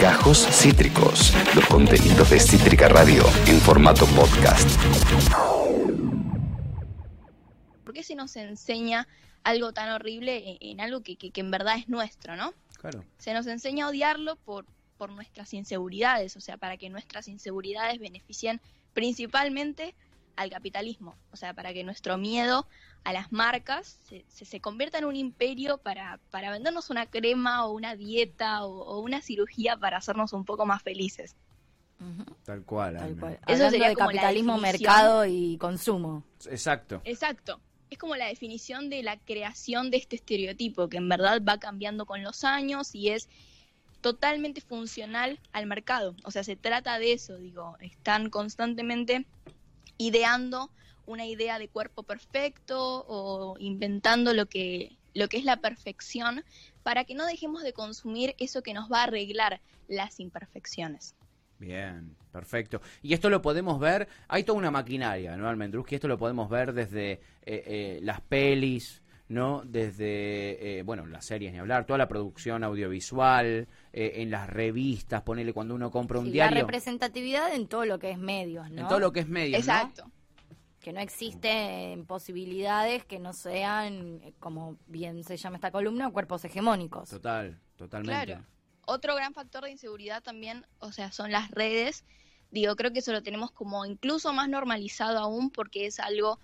Gajos Cítricos, los contenidos de Cítrica Radio en formato podcast. ¿Por qué se nos enseña algo tan horrible en, en algo que, que- que en verdad es nuestro, no? Claro. Se nos enseña a odiarlo por, por nuestras inseguridades, o sea, para que nuestras inseguridades beneficien principalmente al capitalismo, o sea, para que nuestro miedo a las marcas se, se, se convierta en un imperio para, para vendernos una crema o una dieta o, o una cirugía para hacernos un poco más felices. Tal cual. Tal cual. Eso Hablando sería de como capitalismo, mercado y consumo. Exacto. Exacto. Es como la definición de la creación de este estereotipo, que en verdad va cambiando con los años y es totalmente funcional al mercado. O sea, se trata de eso, digo, están constantemente ideando una idea de cuerpo perfecto o inventando lo que, lo que es la perfección para que no dejemos de consumir eso que nos va a arreglar las imperfecciones. Bien, perfecto. Y esto lo podemos ver, hay toda una maquinaria, ¿no, Almendruz? Que esto lo podemos ver desde eh, eh, las pelis, ¿no? Desde, eh, bueno, las series ni hablar, toda la producción audiovisual, eh, en las revistas, ponele cuando uno compra un Sí, la diario, representatividad en todo lo que es medios, ¿no? en todo lo que es medio, ¿no? Exacto. Que no existen posibilidades que no sean, eh, como bien se llama esta columna, cuerpos hegemónicos. Total, totalmente. Claro. Otro gran factor de inseguridad también, o sea, son las redes. Digo, creo que eso lo tenemos como incluso más normalizado aún porque es algo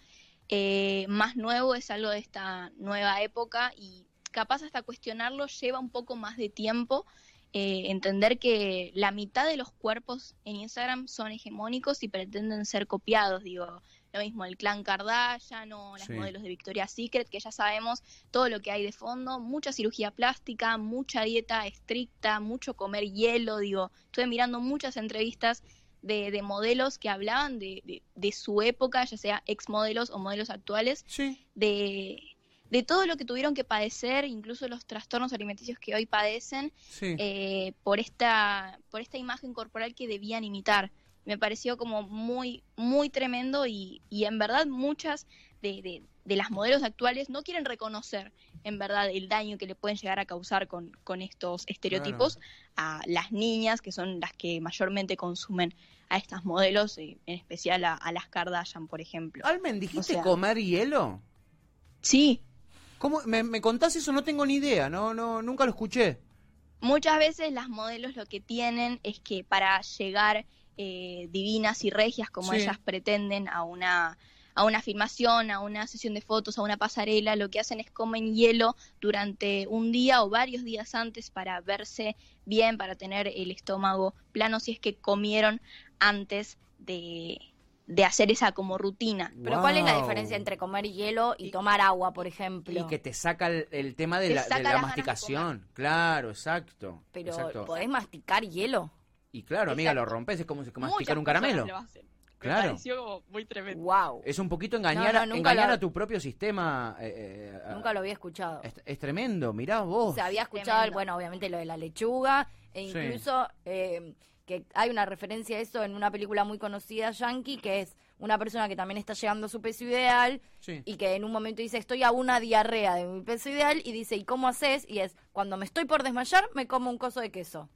eh, más nuevo, es algo de esta nueva época y capaz hasta cuestionarlo lleva un poco más de tiempo. Eh, entender que la mitad de los cuerpos en Instagram son hegemónicos y pretenden ser copiados, digo, lo mismo el clan Kardashian o las Sí. modelos de Victoria's Secret, que ya sabemos todo lo que hay de fondo, mucha cirugía plástica, mucha dieta estricta, mucho comer hielo, digo, estuve mirando muchas entrevistas de, de modelos que hablaban de, de- de su época, ya sea ex modelos o modelos actuales, Sí. de, de todo lo que tuvieron que padecer, incluso los trastornos alimenticios que hoy padecen, Sí. eh, por esta por esta imagen corporal que debían imitar me pareció como muy muy tremendo y, y en verdad muchas de, de- de las modelos actuales no quieren reconocer en verdad el daño que le pueden llegar a causar con, con estos estereotipos a las niñas que son las que mayormente consumen a estas modelos eh, en especial a, a las Kardashian por ejemplo Almen, ¿dijiste O sea- comer hielo? sí ¿Cómo? ¿Me, me contás eso? No tengo ni idea, no, no, nunca lo escuché. Muchas veces las modelos lo que tienen es que para llegar eh, divinas y regias como Sí. ellas pretenden a una a una filmación, a una sesión de fotos, a una pasarela, lo que hacen es comen hielo durante un día o varios días antes para verse bien, para tener el estómago plano si es que comieron antes de, de hacer esa como rutina. Pero ¿cuál es la diferencia entre comer hielo y tomar agua, por ejemplo? Y que te saca el, el tema de Te la, de de masticación. Claro, exacto. Pero exacto. ¿podés masticar hielo? Y claro, amiga, lo rompes, es como si Muchas masticar un caramelo. lo hacen. Claro. Me pareció como muy tremendo. Wow. Es un poquito engañar, No, no, engañar lo- a tu propio sistema. eh, eh, Nunca lo había escuchado. Es, es tremendo, mirá vos. Se había escuchado, bueno, obviamente lo de la lechuga, e Sí. incluso eh, que hay una referencia a eso en una película muy conocida, Yankee, que es una persona que también está llegando a su peso ideal Sí. y que en un momento dice, estoy a una diarrea de mi peso ideal, y dice, ¿y cómo haces? Y es, cuando me estoy por desmayar, me como un coso de queso.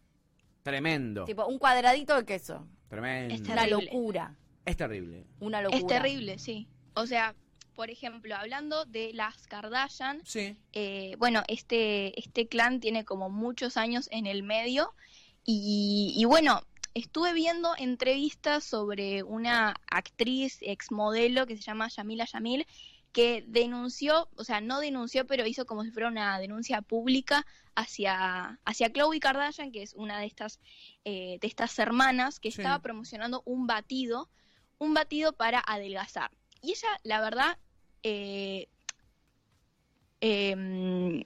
Tremendo. Tipo, un cuadradito de queso. Tremendo. Es Una locura. Es terrible. Una locura. Es terrible, sí. O sea, por ejemplo, hablando de las Kardashian, Sí. eh, bueno, este, este clan tiene como muchos años en el medio y, y bueno, estuve viendo entrevistas sobre una actriz exmodelo que se llama Yamila Yamil que denunció, o sea, no denunció, pero hizo como si fuera una denuncia pública hacia, hacia Khloe Kardashian, que es una de estas, eh, de estas hermanas que Sí. estaba promocionando un batido, un batido para adelgazar. Y ella, la verdad, eh, em,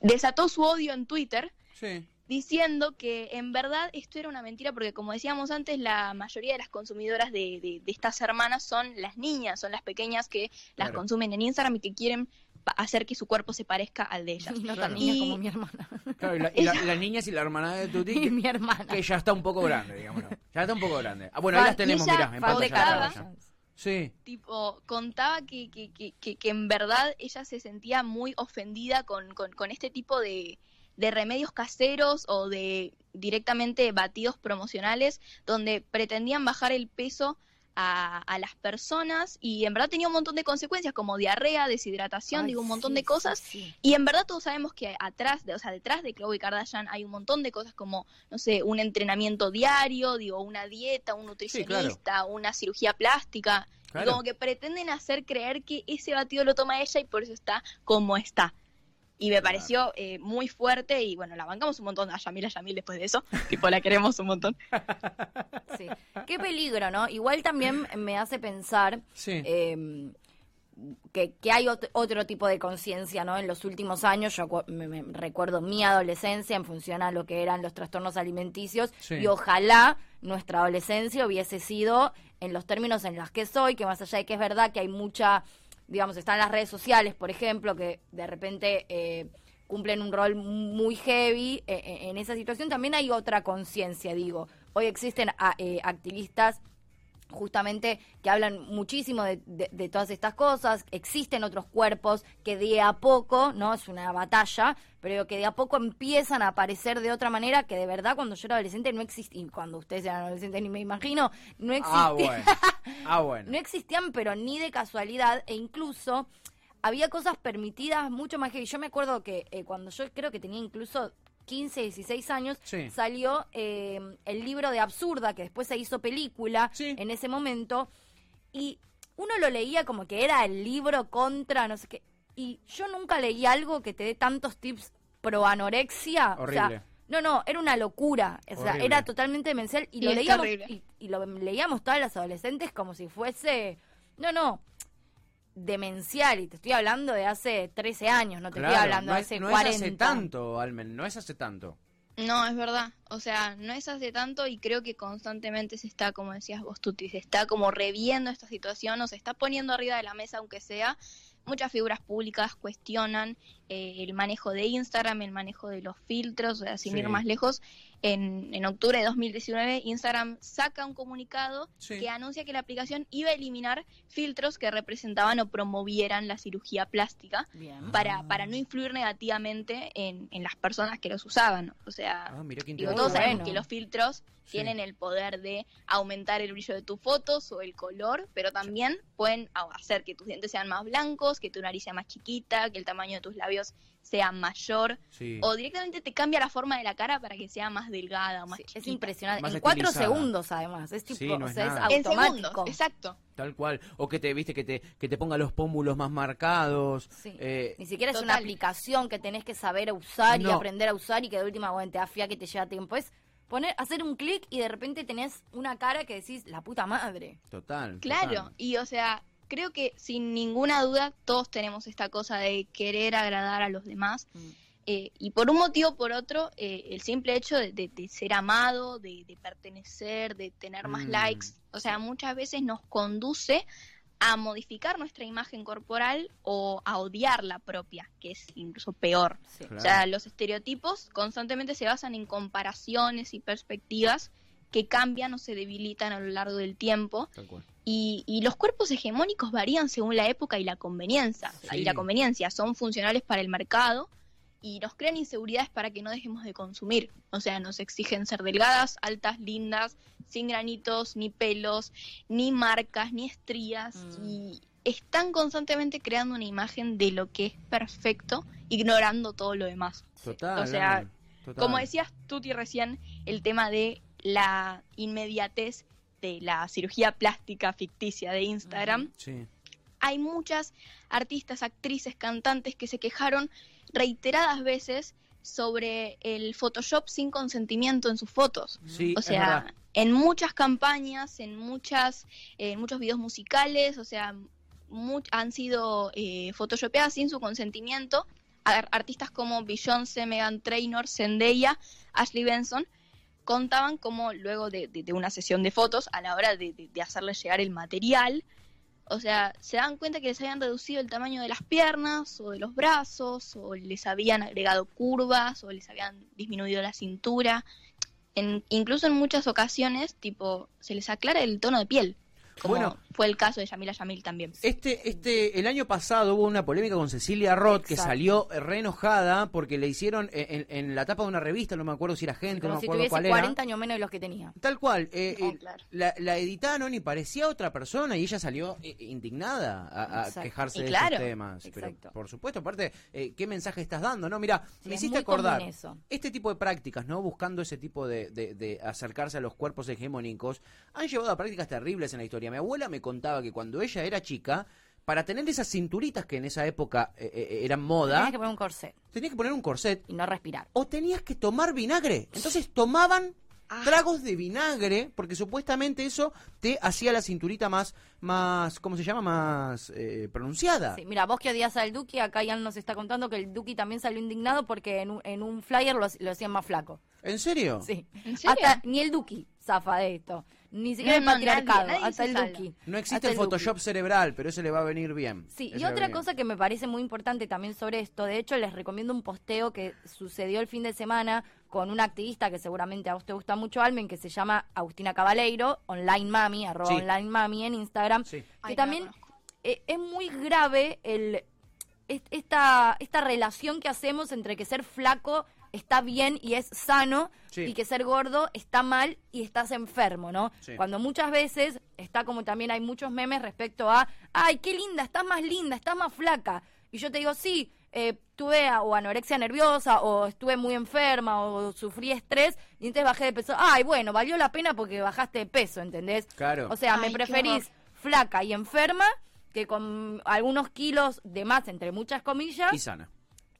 desató su odio en Twitter Sí. Diciendo que en verdad esto era una mentira porque como decíamos antes la mayoría de las consumidoras de, de- de estas hermanas son las niñas, son las pequeñas que las Claro. consumen en Instagram y que quieren pa- hacer que su cuerpo se parezca al de ellas. Y no Claro. tan niña Y- como mi hermana. Claro, y, la- y la- las niñas y la hermana de Tuti, y que, mi hermana. que ya está un poco grande, digámoslo. Ya está un poco grande. Ah, bueno, ahí las tenemos, mirá, en pantalla. Sí. Tipo, contaba que, que, que, que, que en verdad ella se sentía muy ofendida con, con, con este tipo de, de remedios caseros o de directamente batidos promocionales donde pretendían bajar el peso a, a, las personas y en verdad tenía un montón de consecuencias como diarrea, deshidratación, Ay, digo, un montón sí, de cosas. sí. Y en verdad todos sabemos que atrás, de, o sea, detrás de Khloe Kardashian hay un montón de cosas como, no sé, un entrenamiento diario, digo, una dieta, un nutricionista, una cirugía plástica. Y como que pretenden hacer creer que ese batido lo toma ella y por eso está como está. Y me pareció eh, muy fuerte y bueno, la bancamos un montón a Yamila Yamil después de eso. tipo, la queremos un montón. Sí. Qué peligro, ¿no? Igual también me hace pensar Sí. eh, que, que hay ot- otro tipo de conciencia, ¿no? En los últimos años, yo me, me recuerdo mi adolescencia en función a lo que eran los trastornos alimenticios Sí. y ojalá nuestra adolescencia hubiese sido en los términos en los que soy, que más allá de que es verdad que hay mucha, digamos, están las redes sociales, por ejemplo, que de repente... eh, cumplen un rol muy heavy eh, eh, en esa situación. También hay otra conciencia, digo. Hoy existen a- eh, activistas justamente que hablan muchísimo de, de- de todas estas cosas. Existen otros cuerpos que de a poco, ¿no? Es una batalla, pero que de a poco empiezan a aparecer de otra manera que de verdad cuando yo era adolescente no existía, y cuando ustedes eran adolescentes ni me imagino, no existía. Ah, bueno. Ah, bueno. No existían, pero ni de casualidad, e incluso había cosas permitidas mucho más que yo me acuerdo que eh, cuando yo creo que tenía incluso 15, 16 años, Sí. salió eh, el libro de Absurda, que después se hizo película Sí. en ese momento, y uno lo leía como que era el libro contra, no sé qué, y yo nunca leí algo que te dé tantos tips pro anorexia. O Horrible. sea, no, no, era una locura. O sea, Horrible. era totalmente demencial. Y Y lo leíamos y, y lo leíamos todas las adolescentes como si fuese. No, no. Demencial. Y te estoy hablando de hace 13 años, no te Claro, estoy hablando no de hace no 40. es hace tanto, Almen, no es hace tanto. No, es verdad. O sea, no es hace tanto y creo que constantemente se está, como decías vos, Tuti, se está como reviendo esta situación o se está poniendo arriba de la mesa, aunque sea. Muchas figuras públicas cuestionan eh, el manejo de Instagram, el manejo de los filtros, o sea, sin Sí. ir más lejos. En, en octubre de 2019, Instagram saca un comunicado Sí. que anuncia que la aplicación iba a eliminar filtros que representaban o promovieran la cirugía plástica Bien. para, para no influir negativamente en, en las personas que los usaban. O sea, Ah, digo, todos sabemos bueno. que los filtros Sí. tienen el poder de aumentar el brillo de tus fotos o el color, pero también pueden hacer que tus dientes sean más blancos, que tu nariz sea más chiquita, que el tamaño de tus labios sea mayor, Sí. o directamente te cambia la forma de la cara para que sea más delgada o más Sí, es impresionante. Más en cuatro segundos, además. Es tipo, Sí, no o es sea, nada. es En segundos, automático. exacto. Tal cual. O que te, viste, que te, que te ponga los pómulos más marcados. Sí. Eh, Ni siquiera es una aplicación que tenés que saber usar y aprender a usar y que de última bueno, te afía que te lleva tiempo. Es poner, hacer un clic y de repente tenés una cara que decís, la puta madre. total. Claro, total. y o sea, creo que sin ninguna duda todos tenemos esta cosa de querer agradar a los demás. Mm. eh, y por un motivo o por otro, eh, el simple hecho de, de- de ser amado, de, de pertenecer, de tener más Mm, likes, o sea, muchas veces nos conduce a modificar nuestra imagen corporal o a odiar la propia, que es incluso peor. Sí. Claro. O sea, los estereotipos constantemente se basan en comparaciones y perspectivas que cambian o se debilitan a lo largo del tiempo y, y los cuerpos hegemónicos varían según la época y la conveniencia. Sí. Y la conveniencia son funcionales para el mercado y nos crean inseguridades para que no dejemos de consumir. O sea, nos exigen ser delgadas, altas, lindas, sin granitos, ni pelos, ni marcas, ni estrías. Mm. Y están constantemente creando una imagen de lo que es perfecto, ignorando todo lo demás. Total. O sea, total. Como decías Tuti recién, el tema de la inmediatez de la cirugía plástica ficticia de Instagram. Sí. Hay muchas artistas, actrices, cantantes que se quejaron reiteradas veces sobre el Photoshop sin consentimiento en sus fotos. Sí, O sea, en muchas campañas, en muchas, eh, en muchos videos musicales, o sea, han sido eh, photoshopeadas sin su consentimiento. Ar- artistas como Beyoncé, Megan Trainor, Zendaya, Ashley Benson contaban como luego de, de- una sesión de fotos, a la hora de, de, de hacerles llegar el material, o sea, se dan cuenta que les habían reducido el tamaño de las piernas o de los brazos, o les habían agregado curvas, o les habían disminuido la cintura. En, incluso en muchas ocasiones, tipo, se les aclara el tono de piel. Como Bueno. fue el caso de Yamila Yamil también. Este, este, el año pasado hubo una polémica con Cecilia Roth que salió re enojada porque le hicieron en, en- en la tapa de una revista, no me acuerdo si era gente, Como no me si acuerdo cuál 40 era. años menos de los que tenía. Tal cual, eh, eh, claro. la, la editaron y parecía otra persona y ella salió eh, indignada a, quejarse Y de esos temas. Pero, por supuesto, aparte, eh, ¿qué mensaje estás dando? No, mira, Sí, me hiciste acordar. eso. Este tipo de prácticas, ¿no? Buscando ese tipo de, de- de acercarse a los cuerpos hegemónicos, han llevado a prácticas terribles en la historia. Mi abuela me contaba que cuando ella era chica, para tener esas cinturitas que en esa época eh, eh, eran moda, Tienes que poner un corset tenías que poner un corset y no respirar. o tenías que tomar vinagre. Entonces tomaban Ah. tragos de vinagre porque supuestamente eso te hacía la cinturita más, más ¿cómo se llama? Más eh, pronunciada. Sí, mira, vos que odias al Duki, acá Ian nos está contando que el Duki también salió indignado porque en un, en un flyer lo, lo hacían más flaco. ¿En serio? Sí. ¿En serio? Hasta ni el Duki zafa de esto. Ni siquiera No, el nadie- patriarcado, nadie hasta el. Duki. No existe el Duki. Photoshop cerebral, pero ese le va a venir bien. Sí, Ese y otra cosa que me parece muy importante también sobre esto, de hecho les recomiendo un posteo que sucedió el fin de semana con una activista que seguramente a vos te gusta mucho, Almen, que se llama Agustina Cabaleiro, online mami, arroba Sí. online mami en Instagram, Sí. que Ay, también eh, es muy grave el est- esta, esta relación que hacemos entre que ser flaco está bien y es sano Sí. y que ser gordo está mal y estás enfermo, ¿no? Sí. Cuando muchas veces está como también hay muchos memes respecto a, ay, qué linda, estás más linda, estás más flaca. Y yo te digo, sí, eh, tuve a- o anorexia nerviosa o estuve muy enferma o sufrí estrés y entonces bajé de peso. Ay, bueno, valió la pena porque bajaste de peso, ¿entendés? Claro. O sea, Ay, me preferís flaca y enferma que con algunos kilos de más, entre muchas comillas, Y sana.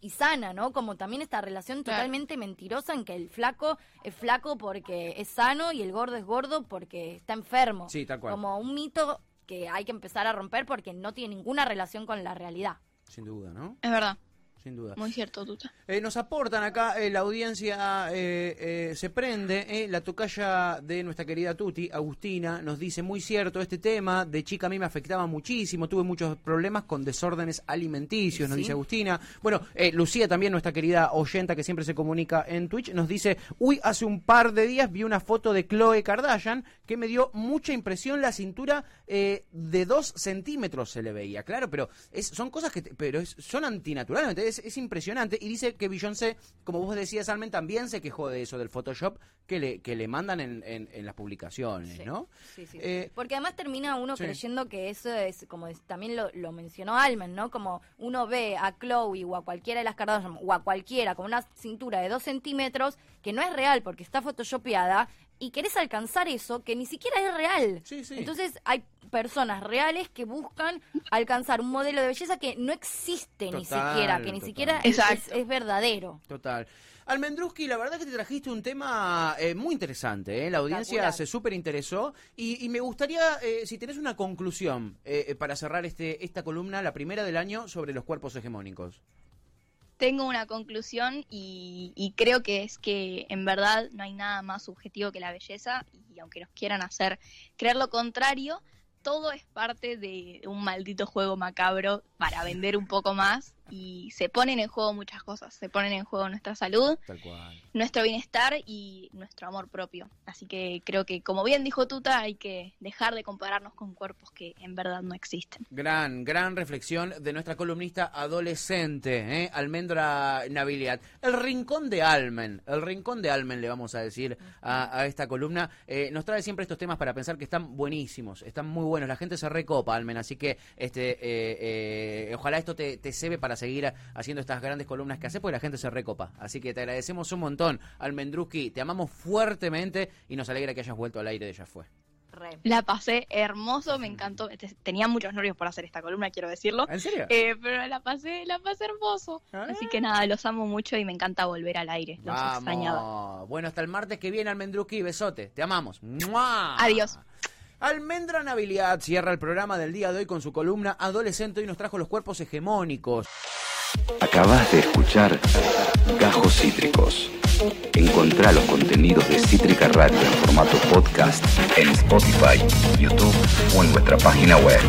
Y sana, ¿no? Como también esta relación Claro. totalmente mentirosa en que el flaco es flaco porque es sano y el gordo es gordo porque está enfermo. Sí, tal cual. Como un mito que hay que empezar a romper porque no tiene ninguna relación con la realidad. Sin duda, ¿no? Es verdad, Sin duda. muy cierto, Tuta. Eh, nos aportan acá, eh, la audiencia eh, se prende, la tocaya de nuestra querida Tuti, Agustina, nos dice, muy cierto, este tema de chica a mí me afectaba muchísimo, tuve muchos problemas con desórdenes alimenticios, nos Sí. dice Agustina. Bueno, Lucía también, nuestra querida oyenta que siempre se comunica en Twitch, nos dice, uy, hace un par de días vi una foto de Chloe Kardashian que me dio mucha impresión la cintura de dos centímetros se le veía, claro, pero es, son cosas que, te- pero es- son antinaturales. Es, es impresionante. Y dice que Beyoncé, como vos decías, Almen, también se quejó de eso, del Photoshop que le, que le mandan en, en- en las publicaciones, Sí. ¿no? Sí, sí. Eh, Porque además termina uno creyendo que eso es, como es- también lo, lo mencionó Almen, ¿no? Como uno ve a Chloe o a cualquiera de las Kardashian o a cualquiera con una cintura de dos centímetros que no es real porque está photoshopeada y querés alcanzar eso que ni siquiera es real. Sí, sí. Entonces hay personas reales que buscan alcanzar un modelo de belleza que no existe ni siquiera, que ni total. siquiera es, es- es verdadero. Total. Almendruski, la verdad que te trajiste un tema eh, muy interesante, ¿eh? la audiencia se súper interesó y, y me gustaría, eh, si tenés una conclusión eh, eh, para cerrar este esta columna, la primera del año, sobre los cuerpos hegemónicos. Tengo una conclusión y, y creo que es que en verdad no hay nada más subjetivo que la belleza y aunque nos quieran hacer creer lo contrario, todo es parte de un maldito juego macabro para vender un poco más y se ponen en juego muchas cosas, se ponen en juego nuestra salud, Tal cual. nuestro bienestar y nuestro amor propio. Así que creo que, como bien dijo Tuta, hay que dejar de compararnos con cuerpos que en verdad no existen. Gran, gran reflexión de nuestra columnista adolescente, ¿eh? Almendra Nabiliat. El rincón de Almen, el rincón de Almen le vamos a decir a, a esta columna. Eh, nos trae siempre estos temas para pensar que están buenísimos, están muy buenos. La gente se recopa, Almen, así que este, eh, eh, ojalá esto te, te sirve para seguir haciendo estas grandes columnas que haces, porque la gente se recopa. Así que te agradecemos un montón, Almendruski. Te amamos fuertemente y nos alegra que hayas vuelto al aire de Ya Fue. La pasé hermoso, me encantó. Te- Tenía muchos nervios por hacer esta columna, quiero decirlo. ¿En serio? Eh, pero la pasé, la pasé hermoso. Ah. Así que nada, los amo mucho y me encanta volver al aire. Los extrañaba. Vamos. Bueno, hasta el martes que viene, Almendruki. Besote. Te amamos. ¡Mua! Adiós. Almendra Nabilidad cierra el programa del día de hoy con su columna Adolescente y nos trajo los cuerpos hegemónicos. Acabas de escuchar Gajos Cítricos. Encontrá los contenidos de Cítrica Radio en formato podcast en Spotify, YouTube o en nuestra página web.